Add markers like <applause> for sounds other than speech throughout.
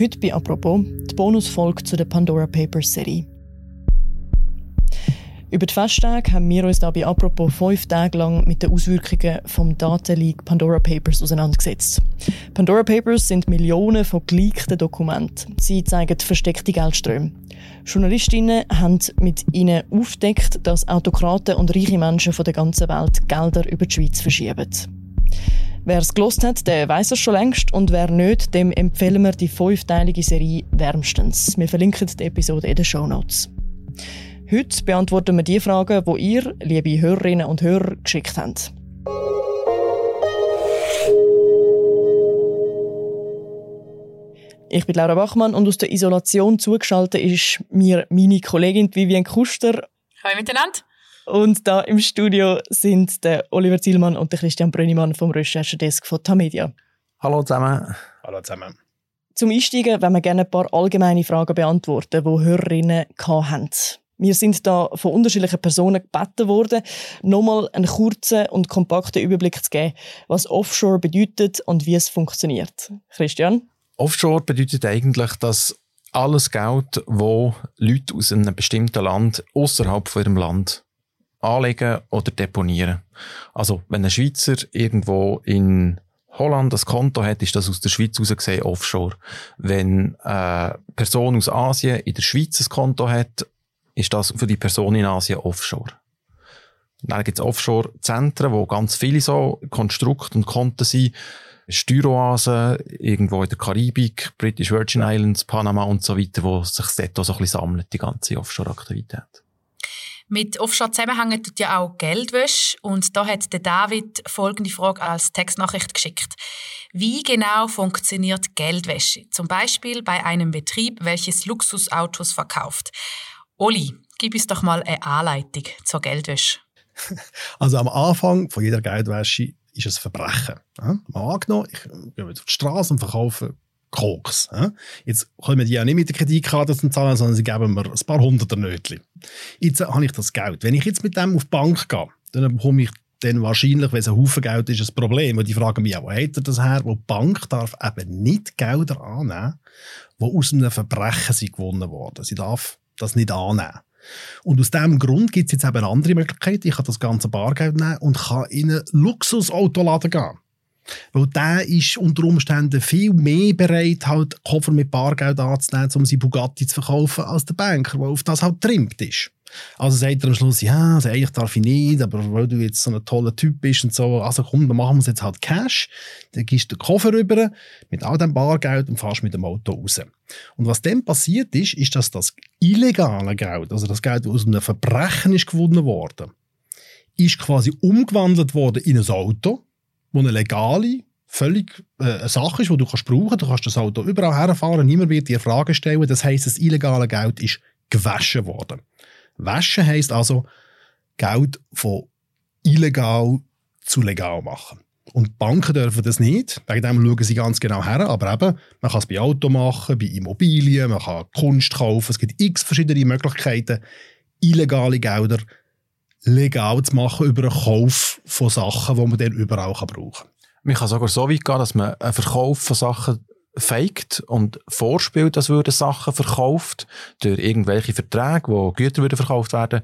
Heute bei «Apropos» die Bonusfolge zu der Pandora Papers Serie. Über die Festtage haben wir uns da bei «Apropos» fünf Tage lang mit den Auswirkungen vom Datenleak Pandora Papers auseinandergesetzt. Pandora Papers sind Millionen von geleakten Dokumenten. Sie zeigen versteckte Geldströme. Journalistinnen haben mit ihnen aufdeckt, dass Autokraten und reiche Menschen von der ganzen Welt Gelder über die Schweiz verschieben. Wer es gelost hat, der weiß es schon längst und wer nicht, dem empfehlen wir die fünfteilige Serie wärmstens. Wir verlinken die Episode in den Show Notes. Heute beantworten wir die Fragen, die ihr, liebe Hörerinnen und Hörer, geschickt habt. Ich bin Laura Bachmann und aus der Isolation zugeschaltet ist mir meine Kollegin Vivian Kuster. Hallo miteinander. Und da im Studio sind der Oliver Zielmann und der Christian Brönnimann vom Recherchedesk von Tamedia. Hallo zusammen. Hallo zusammen. Zum Einsteigen wollen wir gerne ein paar allgemeine Fragen beantworten, die Hörerinnen haben. Wir sind da von unterschiedlichen Personen gebeten worden, nochmal einen kurzen und kompakten Überblick zu geben, was Offshore bedeutet und wie es funktioniert. Christian? Offshore bedeutet eigentlich, dass alles Geld, wo Leute aus einem bestimmten Land außerhalb von ihrem Land anlegen oder deponieren. Also, wenn ein Schweizer irgendwo in Holland das Konto hat, ist das aus der Schweiz heraus gesehen offshore. Wenn eine Person aus Asien in der Schweiz ein Konto hat, ist das für die Person in Asien offshore. Dann gibt es Offshore-Zentren, wo ganz viele so Konstrukte und Konten sind. Steueroasen, irgendwo in der Karibik, British Virgin Islands, Panama und so weiter, wo sich dort so ein bisschen sammelt, die ganze Offshore-Aktivität. Mit Offshore zusammenhängen tut ja auch Geldwäsche und da hat der David folgende Frage als Textnachricht geschickt. Wie genau funktioniert Geldwäsche? Zum Beispiel bei einem Betrieb, welches Luxusautos verkauft. Oli, gib uns doch mal eine Anleitung zur Geldwäsche. <laughs> Also am Anfang von jeder Geldwäsche ist es Verbrechen. Ja? Mal angenommen, ich gehe auf die Straße und verkaufe Koks. Jetzt können wir die ja nicht mit der Kreditkarte zahlen, sondern sie geben mir ein paar hundert Nötchen. Jetzt habe ich das Geld. Wenn ich jetzt mit dem auf die Bank gehe, dann bekomme ich dann wahrscheinlich, wenn es ein Haufen Geld ist, ein Problem. Und die fragen mich auch, wo hat er das her? Wo die Bank darf eben nicht Gelder annehmen, die aus einem Verbrechen sind gewonnen worden. Sie darf das nicht annehmen. Und aus diesem Grund gibt es jetzt eben andere Möglichkeit. Ich kann das ganze Bargeld nehmen und kann in einen Luxusautoladen gehen. Weil der ist unter Umständen viel mehr bereit, halt Koffer mit Bargeld anzunehmen, um sie Bugatti zu verkaufen, als der Banker, der auf das halt trimmt ist. Also sagt er am Schluss, ja, also eigentlich darf ich nicht, aber weil du jetzt so ein toller Typ bist und so, also komm, dann machen wir es jetzt halt Cash. Dann gibst du den Koffer rüber mit all dem Bargeld und fährst mit dem Auto raus. Und was dann passiert ist, ist, dass das illegale Geld, also das Geld, das aus einem Verbrechen ist gewonnen worden, ist quasi umgewandelt worden in ein Auto, wo eine legale, völlig äh, eine Sache ist, die du kannst brauchen. Du kannst das Auto überall herfahren, niemand wird dir Fragen stellen. Das heisst, das illegale Geld ist gewaschen worden. Waschen heisst also, Geld von illegal zu legal machen. Und Banken dürfen das nicht. Wegen dem schauen sie ganz genau her. Aber eben, man kann es bei Auto machen, bei Immobilien, man kann Kunst kaufen. Es gibt x verschiedene Möglichkeiten, illegale Gelder legal zu machen über einen Kauf von Sachen, die man dann überall brauchen kann. Man kann sogar so weit gehen, dass man einen Verkauf von Sachen faked und vorspielt, dass würden Sachen verkauft durch irgendwelche Verträge, wo Güter würden verkauft werden,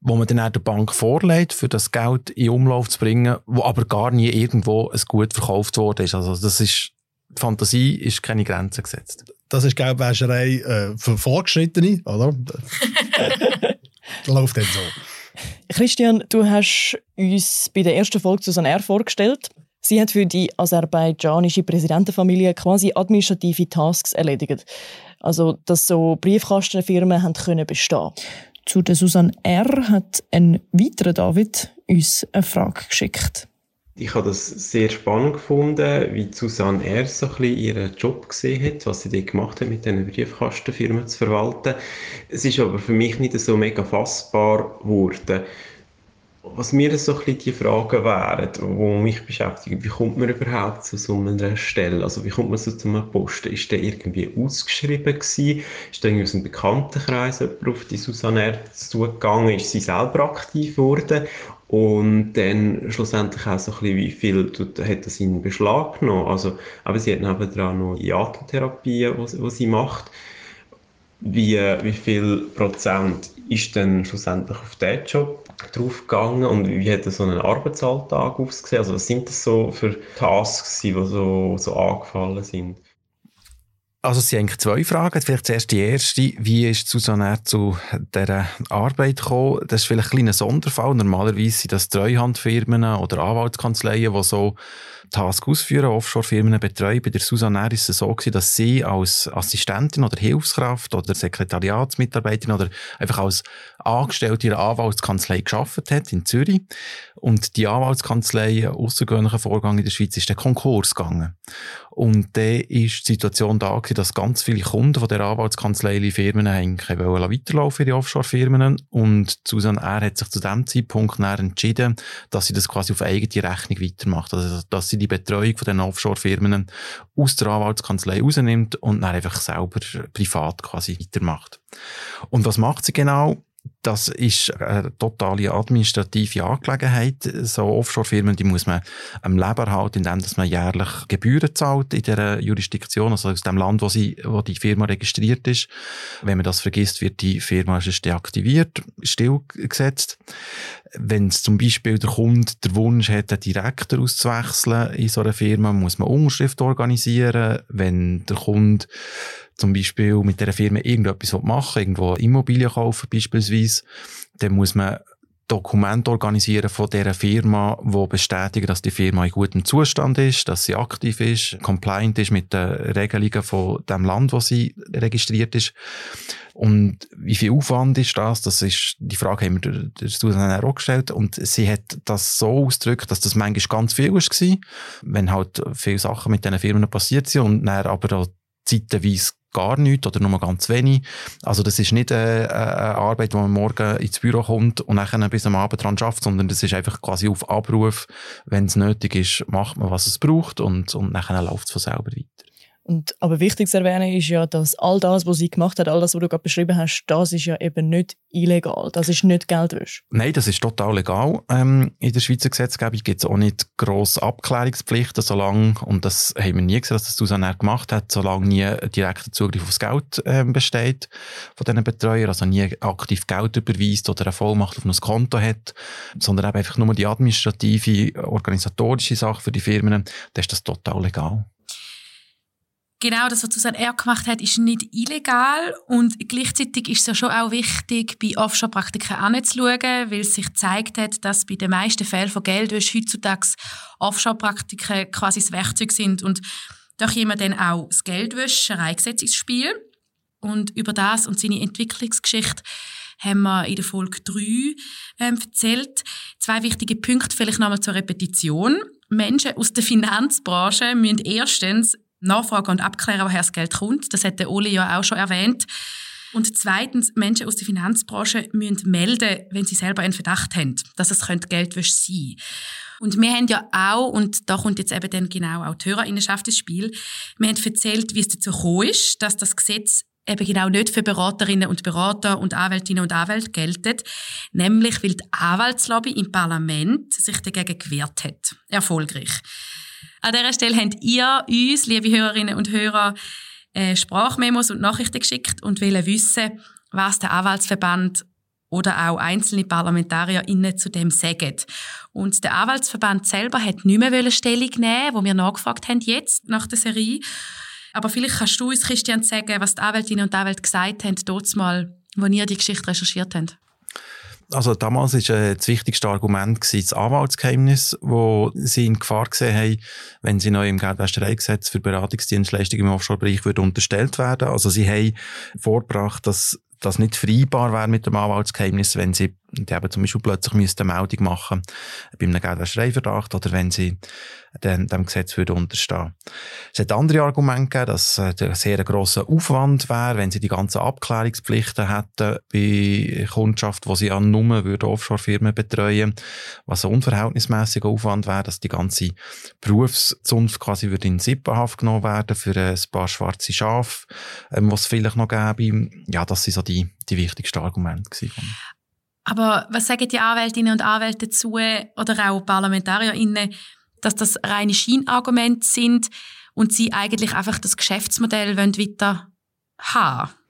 wo man dann auch der Bank vorlegt, für das Geld in Umlauf zu bringen, wo aber gar nie irgendwo ein Gut verkauft worden ist. Also das ist die Fantasie ist keine Grenze gesetzt. Das ist Geldwäscherei äh, für Fortgeschrittene, oder? <laughs> läuft dann so. Christian, du hast uns bei der ersten Folge Susanne R. vorgestellt. Sie hat für die aserbaidschanische Präsidentenfamilie quasi administrative Tasks erledigt. Also, dass so Briefkastenfirmen haben können bestehen. Zu der Susanne R. hat ein weiterer David uns eine Frage geschickt. Ich habe das sehr spannend gefunden, wie Susanne R. so ein bisschen ihren Job gesehen hat, was sie dort gemacht hat, mit diesen Briefkastenfirmen zu verwalten. Es ist aber für mich nicht so mega fassbar geworden. Was mir so ein bisschen die Fragen wären, die mich beschäftigen, wie kommt man überhaupt zu so einer Stelle? Also wie kommt man so zu einem Posten? Ist der irgendwie ausgeschrieben gewesen? Ist der irgendwie aus einem Bekanntenkreis auf die Susanne R. zugegangen? Ist sie selber aktiv geworden? Und dann schlussendlich auch so ein bisschen, wie viel hat das in Beschlag genommen. Also, aber sie hat nebenan noch Iatrotherapie, die sie macht. Wie, wie viel Prozent ist dann schlussendlich auf diesen Job draufgegangen und wie hat so ein Arbeitsalltag ausgesehen? Also was sind das so für Tasks, die so, so angefallen sind? Also es sind eigentlich zwei Fragen. Vielleicht zuerst die erste. Wie ist Susanne zu dieser Arbeit gekommen? Das ist vielleicht ein kleiner Sonderfall. Normalerweise sind das Treuhandfirmen oder Anwaltskanzleien, die so Task ausführen, Offshore-Firmen betreuen. Bei der Susanne ist es so gewesen, dass sie als Assistentin oder Hilfskraft oder Sekretariatsmitarbeiterin oder einfach als Angestellte in Anwaltskanzlei geschafft hat in Zürich. Und die Anwaltskanzlei, außergewöhnlicher Vorgang in der Schweiz, ist der Konkurs gegangen. Und dann ist die Situation da gewesen, dass ganz viele Kunden von der Anwaltskanzlei die Firmen eigentlich wollen weiterlaufen, ihre Offshore-Firmen. Und Susanne R. hat sich zu dem Zeitpunkt entschieden, dass sie das quasi auf eigene Rechnung weitermacht. Also, dass sie die Betreuung von den Offshore-Firmen aus der Anwaltskanzlei rausnimmt und dann einfach selber privat quasi weitermacht. Und was macht sie genau? Das ist eine totale administrative Angelegenheit. So Offshore-Firmen, die muss man am Leben erhalten, indem man jährlich Gebühren zahlt in der Jurisdiktion, also aus dem Land, wo, sie, wo die Firma registriert ist. Wenn man das vergisst, wird die Firma deaktiviert, stillgesetzt. Wenn zum Beispiel der Kunde der Wunsch hat, einen Direktor auszuwechseln in so einer Firma, muss man Unterschrift organisieren. Wenn der Kunde zum Beispiel mit der Firma irgendetwas machen irgendwo Immobilien kaufen beispielsweise, dann muss man Dokument organisieren von dieser Firma, wo bestätigen, dass die Firma in gutem Zustand ist, dass sie aktiv ist, compliant ist mit den Regelungen von dem Land, wo sie registriert ist. Und wie viel Aufwand ist das? Das ist, die Frage haben wir der Susanne auch gestellt. Und sie hat das so ausgedrückt, dass das manchmal ganz viel war, wenn halt viele Sachen mit diesen Firmen passiert sind und dann aber auch zeitweise gar nichts oder nur ganz wenig. Also das ist nicht eine, eine Arbeit, wo man morgen ins Büro kommt und dann bis am Abend dran schafft, sondern das ist einfach quasi auf Abruf. Wenn es nötig ist, macht man, was es braucht und, und dann läuft es von selber weiter. Und, aber wichtig zu erwähnen ist ja, dass all das, was sie gemacht hat, all das, was du gerade beschrieben hast, das ist ja eben nicht illegal. Das ist nicht Geldwäsche. Nein, das ist total legal. Ähm, in der Schweizer Gesetzgebung gibt es auch nicht grosse Abklärungspflichten, solange, und das haben wir nie gesehen, dass das Susanne gemacht hat, solange nie direkter Zugriff aufs Geld ähm, besteht von diesen Betreuern, also nie aktiv Geld überweist oder eine Vollmacht auf ein Konto hat, sondern eben einfach nur die administrative, organisatorische Sache für die Firmen, dann ist das total legal genau das, was Susanne R. gemacht hat, ist nicht illegal und gleichzeitig ist es ja schon auch wichtig, bei Offshore-Praktiken anzuschauen, weil es sich gezeigt hat, dass bei den meisten Fällen von Geldwäsche heutzutage Offshore-Praktiken quasi das Werkzeug sind und da kommen dann auch das Geldwäschereigesetz ins Spiel und über das und seine Entwicklungsgeschichte haben wir in der Folge 3 ähm, erzählt. Zwei wichtige Punkte, vielleicht nochmal zur Repetition. Menschen aus der Finanzbranche müssen erstens nachfragen und abklären, woher das Geld kommt. Das hat der Oli ja auch schon erwähnt. Und zweitens, Menschen aus der Finanzbranche müssen melden, wenn sie selber einen Verdacht haben, dass es Geldwäsche sein könnte. Und wir haben ja auch, und da kommt jetzt eben dann genau auch die Hörerinnenschaft ins Spiel, wir haben erzählt, wie es dazu gekommen ist, dass das Gesetz eben genau nicht für Beraterinnen und Berater und Anwältinnen und Anwälte geltet, nämlich weil die Anwaltslobby im Parlament sich dagegen gewehrt hat. Erfolgreich. An dieser Stelle habt ihr uns, liebe Hörerinnen und Hörer, äh, Sprachmemos und Nachrichten geschickt und wollen wissen, was der Anwaltsverband oder auch einzelne ParlamentarierInnen zu dem sagen. Und der Anwaltsverband selber hat nicht mehr Stellung nehmen wo wir nachgefragt haben jetzt nach der Serie. Aber vielleicht kannst du uns, Christian, sagen, was die Anwältinnen und Anwälte gesagt haben, dort mal, wo ihr die Geschichte recherchiert habt. Also damals war äh, das wichtigste Argument das Anwaltsgeheimnis, wo sie in Gefahr gesehen haben, wenn sie neu im Geldwäschereigesetz für Beratungsdienstleistungen im Offshore-Bereich unterstellt werden. Also sie haben vorgebracht, dass das nicht vereinbar wäre mit dem Anwaltsgeheimnis, wenn sie die eben zum Beispiel plötzlich müsste eine Meldung machen bei einem Geldwäschereiverdacht oder wenn sie dem, dem Gesetz würde unterstehen. Es hat andere Argumente gegeben, dass es ein sehr grosser Aufwand wäre, wenn sie die ganzen Abklärungspflichten hätten bei Kundschaft, wo sie an würde Offshore-Firmen betreuen, was ein unverhältnismäßiger Aufwand wäre, dass die ganze Berufszunft quasi würde in Sippenhaft genommen werden für ein paar schwarze Schafe, ähm, was es vielleicht noch gäbe. Ja, das sind so die, die wichtigsten Argumente gewesen. Aber was sagen die Anwältinnen und Anwälte dazu oder auch ParlamentarierInnen, dass das reine Scheinargumente sind und sie eigentlich einfach das Geschäftsmodell weiter haben wollen?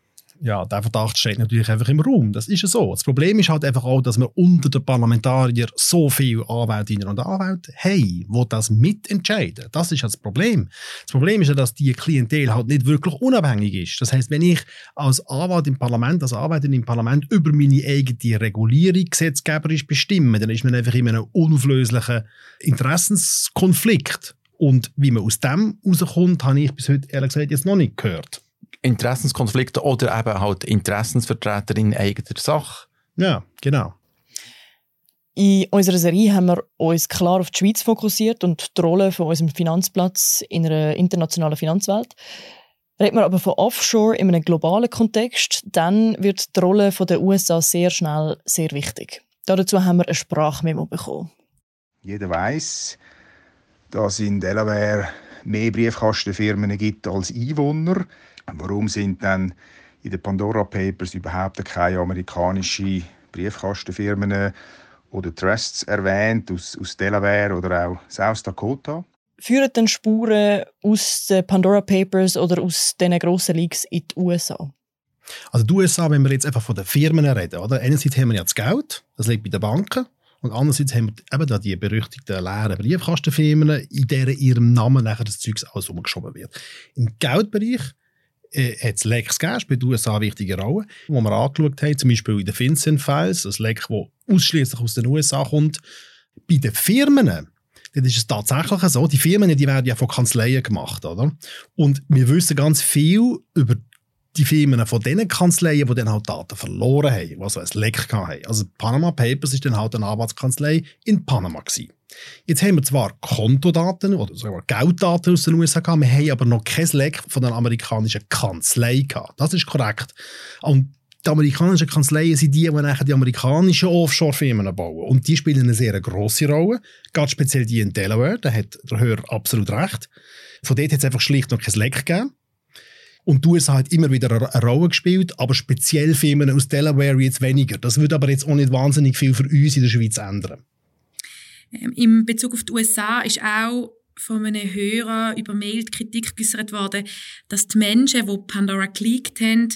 Ja, der Verdacht steht natürlich einfach im Raum. Das ist ja so. Das Problem ist halt einfach auch, dass wir unter den Parlamentariern so viele Anwältinnen und Anwälte haben, die das mitentscheiden. Das ist ja das Problem. Das Problem ist ja, dass die Klientel halt nicht wirklich unabhängig ist. Das heißt, wenn ich als Anwalt im Parlament, als Anwältin im Parlament über meine eigene Regulierung gesetzgeberisch bestimme, dann ist man einfach in einem unauflöslichen Interessenskonflikt. Und wie man aus dem rauskommt, habe ich bis heute ehrlich gesagt jetzt noch nicht gehört. Interessenskonflikte oder eben halt Interessensvertreter in eigener Sache. Ja, genau. In unserer Serie haben wir uns klar auf die Schweiz fokussiert und die Rolle von unserem Finanzplatz in einer internationalen Finanzwelt. Reden wir aber von Offshore in einem globalen Kontext, dann wird die Rolle der USA sehr schnell sehr wichtig. Dazu haben wir ein Sprachmemo bekommen. Jeder weiß, dass in Delaware mehr Briefkastenfirmen gibt als Einwohner. Warum sind dann in den Pandora Papers überhaupt keine amerikanischen Briefkastenfirmen oder Trusts erwähnt aus, aus Delaware oder auch South Dakota? Führen dann Spuren aus den Pandora Papers oder aus diesen grossen Leaks in die USA? Also die USA, wenn wir jetzt einfach von den Firmen reden, oder? einerseits haben wir ja das Geld, das liegt bei den Banken, und andererseits haben wir eben da die berüchtigten leeren Briefkastenfirmen, in deren ihrem Namen nachher das Zeug alles umgeschoben wird. Im Geldbereich äh, hat es Lecks gegeben, spielt die USA wichtige Rolle, wo wir angeschaut haben, zum Beispiel in den FinCEN-Files, das Leck, das ausschließlich aus den USA kommt. Bei den Firmen, dann ist es tatsächlich so, die Firmen die werden ja von Kanzleien gemacht, oder? Und wir wissen ganz viel über die Firmen von diesen Kanzleien, die dann halt Daten verloren haben, also ein Leck hatten. Also Panama Papers ist dann halt eine Anwaltskanzlei in Panama gewesen. Jetzt haben wir zwar Kontodaten oder sogar Gelddaten aus den USA gehabt, wir haben aber noch kein Leck von der amerikanischen Kanzlei gehabt. Das ist korrekt. Und die amerikanischen Kanzleien sind die, die nachher die amerikanischen Offshore-Firmen bauen. Und die spielen eine sehr grosse Rolle. Ganz speziell die in Delaware, da hat der Hörer absolut recht. Von dort hat es einfach schlicht noch kein Leck gegeben. Und die USA hat immer wieder eine Rolle gespielt, aber speziell Firmen aus Delaware jetzt weniger. Das würde aber jetzt auch nicht wahnsinnig viel für uns in der Schweiz ändern. Ähm, Im Bezug auf die USA ist auch von einem Hörer über Mail Kritik geäußert worden, dass die Menschen, die Pandora geleakt haben,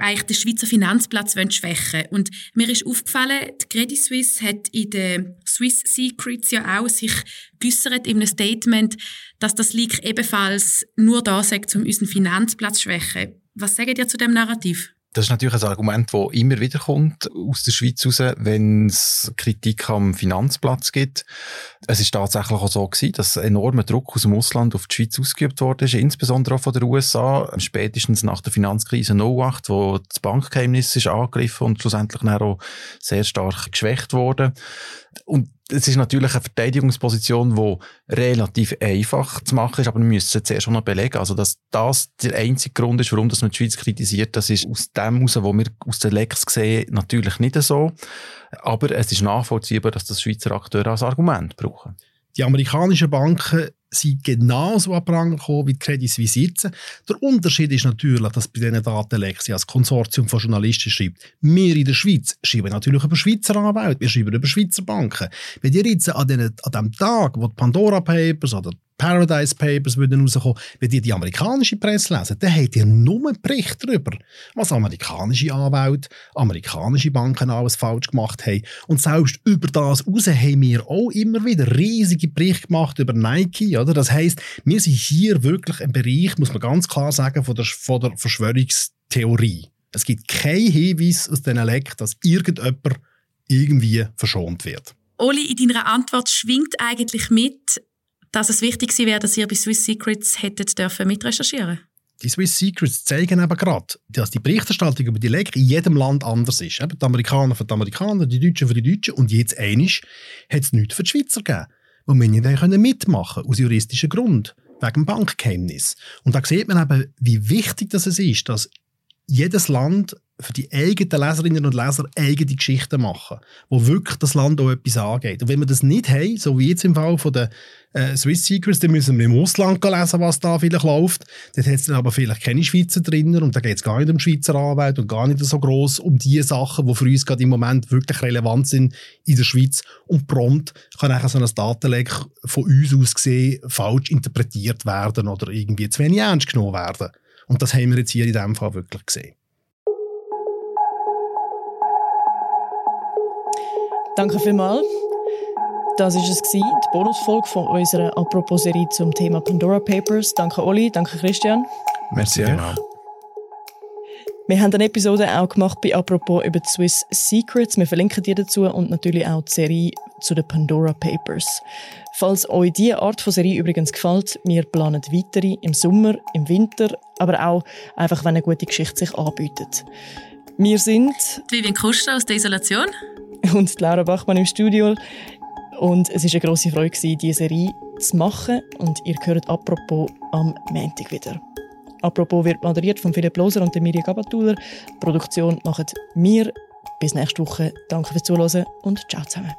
eigentlich den Schweizer Finanzplatz schwächen Und mir ist aufgefallen, die Credit Suisse hat in den Swiss Secrets ja auch sich geäußert in einem Statement, dass das Leak ebenfalls nur da sagt, um unseren Finanzplatz zu schwächen. Was sagt ihr zu dem Narrativ? Das ist natürlich ein Argument, das immer wieder kommt aus der Schweiz raus, wenn es Kritik am Finanzplatz gibt. Es ist tatsächlich auch so gewesen, dass enormer Druck aus dem Ausland auf die Schweiz ausgeübt wurde, insbesondere auch von den USA, spätestens nach der Finanzkrise 08, wo das Bankgeheimnis ist angegriffen und schlussendlich auch sehr stark geschwächt wurde. Und es ist natürlich eine Verteidigungsposition, die relativ einfach zu machen ist, aber wir müssen es zuerst schon noch belegen. Also, dass das der einzige Grund ist, warum man die Schweiz kritisiert, das ist aus dem heraus, wo wir aus den Lecks sehen, natürlich nicht so. Aber es ist nachvollziehbar, dass das Schweizer Akteure als Argument brauchen. Die amerikanischen Banken sind genauso an gekommen wie die Credit Suisse jetzt. Der Unterschied ist natürlich, dass bei diesen Datenlecks als Konsortium von Journalisten schreibt. Wir in der Schweiz schreiben natürlich über Schweizer Anwälte, wir schreiben über Schweizer Banken. Wenn ihr jetzt an, den, an dem Tag, wo die Pandora Papers oder Paradise Papers würden rauskommen, wenn ihr die amerikanische Presse lesen, dann habt ihr nur einen Bericht darüber, was amerikanische Anwälte, amerikanische Banken alles falsch gemacht haben. Und selbst über das raus haben wir auch immer wieder riesige Berichte gemacht über Nike, oder? Das heisst, wir sind hier wirklich im Bereich, muss man ganz klar sagen, von der, von der Verschwörungstheorie. Es gibt keinen Hinweis aus diesen Leck, dass irgendjemand irgendwie verschont wird. Oli, in deiner Antwort schwingt eigentlich mit, dass es wichtig wäre, dass ihr bei Swiss Secrets hättet dürfen mitrecherchieren die Swiss Secrets zeigen eben gerade, dass die Berichterstattung über die Leck in jedem Land anders ist. Eben die Amerikaner für die Amerikaner, die Deutschen für die Deutschen. Und jetzt einisch hat es nichts für die Schweizer gegeben. wo wir nicht mitmachen können, aus juristischen Grund, wegen Bankgeheimnis. Und da sieht man eben, wie wichtig das ist, dass jedes Land für die eigenen Leserinnen und Leser eigene Geschichten machen, wo wirklich das Land auch etwas angeht. Und wenn wir das nicht haben, so wie jetzt im Fall von den äh, Swiss Secrets, dann müssen wir im Ausland lesen, was da vielleicht läuft. Dort hat es dann aber vielleicht keine Schweizer drinnen und da geht es gar nicht um Schweizer Arbeit und gar nicht so groß um die Sachen, die für uns gerade im Moment wirklich relevant sind in der Schweiz. Und prompt kann auch so ein Datenleck von uns aus gesehen falsch interpretiert werden oder irgendwie zu wenig ernst genommen werden. Und das haben wir jetzt hier in diesem Fall wirklich gesehen. Danke vielmals. Das war es, die Bonusfolge von unserer Apropos-Serie zum Thema Pandora Papers. Danke Oli, danke Christian. Merci. Genau. Wir haben eine Episode auch gemacht bei Apropos über die Swiss Secrets. Wir verlinken die dazu und natürlich auch die Serie zu den Pandora Papers. Falls euch diese Art von Serie übrigens gefällt, wir planen weitere im Sommer, im Winter, aber auch einfach, wenn eine gute Geschichte sich anbietet. Wir sind Vivian Kuster aus der Isolation und Laura Bachmann im Studio. Und es war eine grosse Freude, diese Serie zu machen. Und ihr hört apropos am Montag wieder. Apropos wird moderiert von Philipp Loser und Mirja Gabatuller. Produktion machen wir. Bis nächste Woche. Danke fürs Zuhören und ciao zusammen.